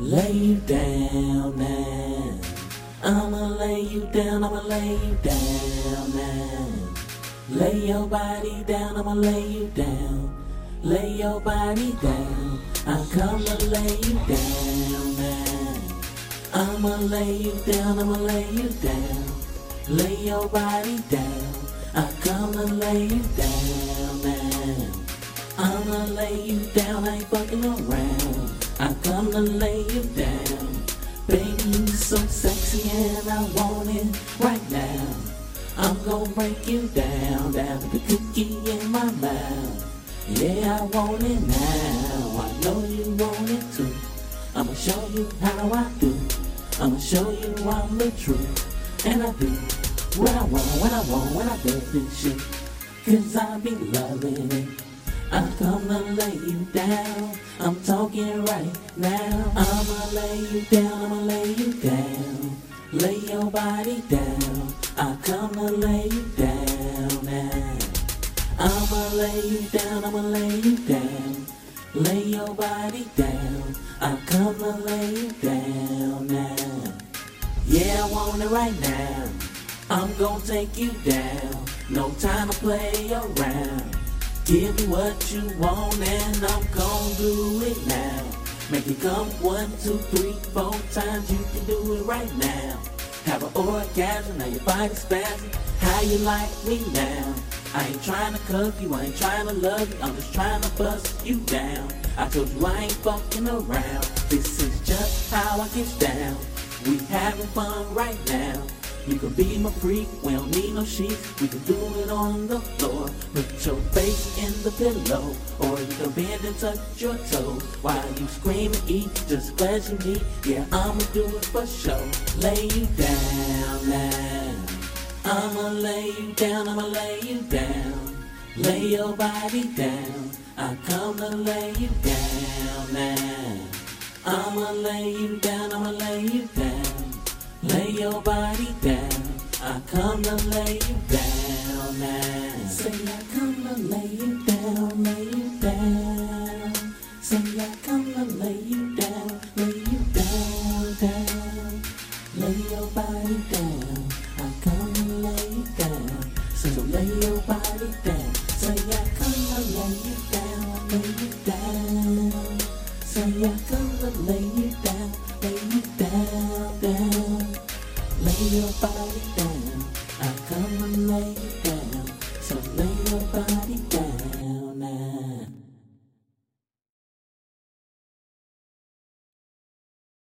lay you down now. I'ma lay you down, I'ma lay you down now. Lay your body down, I'ma lay you down. Lay your body down. I come to lay you down now. I'ma lay you down, I'ma lay you down. Lay your body down. I come to lay you down now. I'ma lay you down, I ain't fucking around. I come to lay you down. Baby, you so sexy and I want it right now. I'm gonna break you down, down with the cookie in my mouth. Yeah, I want it now. I know you want it too. I'ma show you how I do. I'ma show you I'm the truth. And I do what I want, when I want, when I do this shit. Cause I be loving it. I come to lay you down. I'm talking right now. I'ma lay you down, I'ma lay you down. Lay your body down. I come to lay you down now. I'ma lay you down, I'ma lay you down. Lay your body down. I'm to lay you down now. Yeah, I want it right now. I'm gonna take you down. No time to play around. Give me what you want and I'm gonna do it now. Make it come one, two, three, four times. You can do it right now. Have an orgasm, now your body's spazzing. How you like me now? I ain't trying to cuff you, I ain't trying to love you, I'm just trying to bust you down. I told you I ain't fucking around. This is just how I get down. We having fun right now. You can be my freak, we don't need no sheets. We can do it on the floor. Put your face in the pillow, or you can bend and touch your toes. While you scream and eat, just pleasure me. Yeah, I'ma do it for sure. Lay you down now. I'ma lay you down, I'ma lay you down. Lay your body down. I come to lay you down now. I'ma lay you down, I'ma lay you down. Lay your body down. I come to lay you down now. Say I come to lay you down, lay you down. Say I come to lay you down, lay you down, down. Lay your body down. I come to lay you down. So lay your body down. Say I come to lay you down, lay you down. Say I come to lay you your body down. I come and lay down.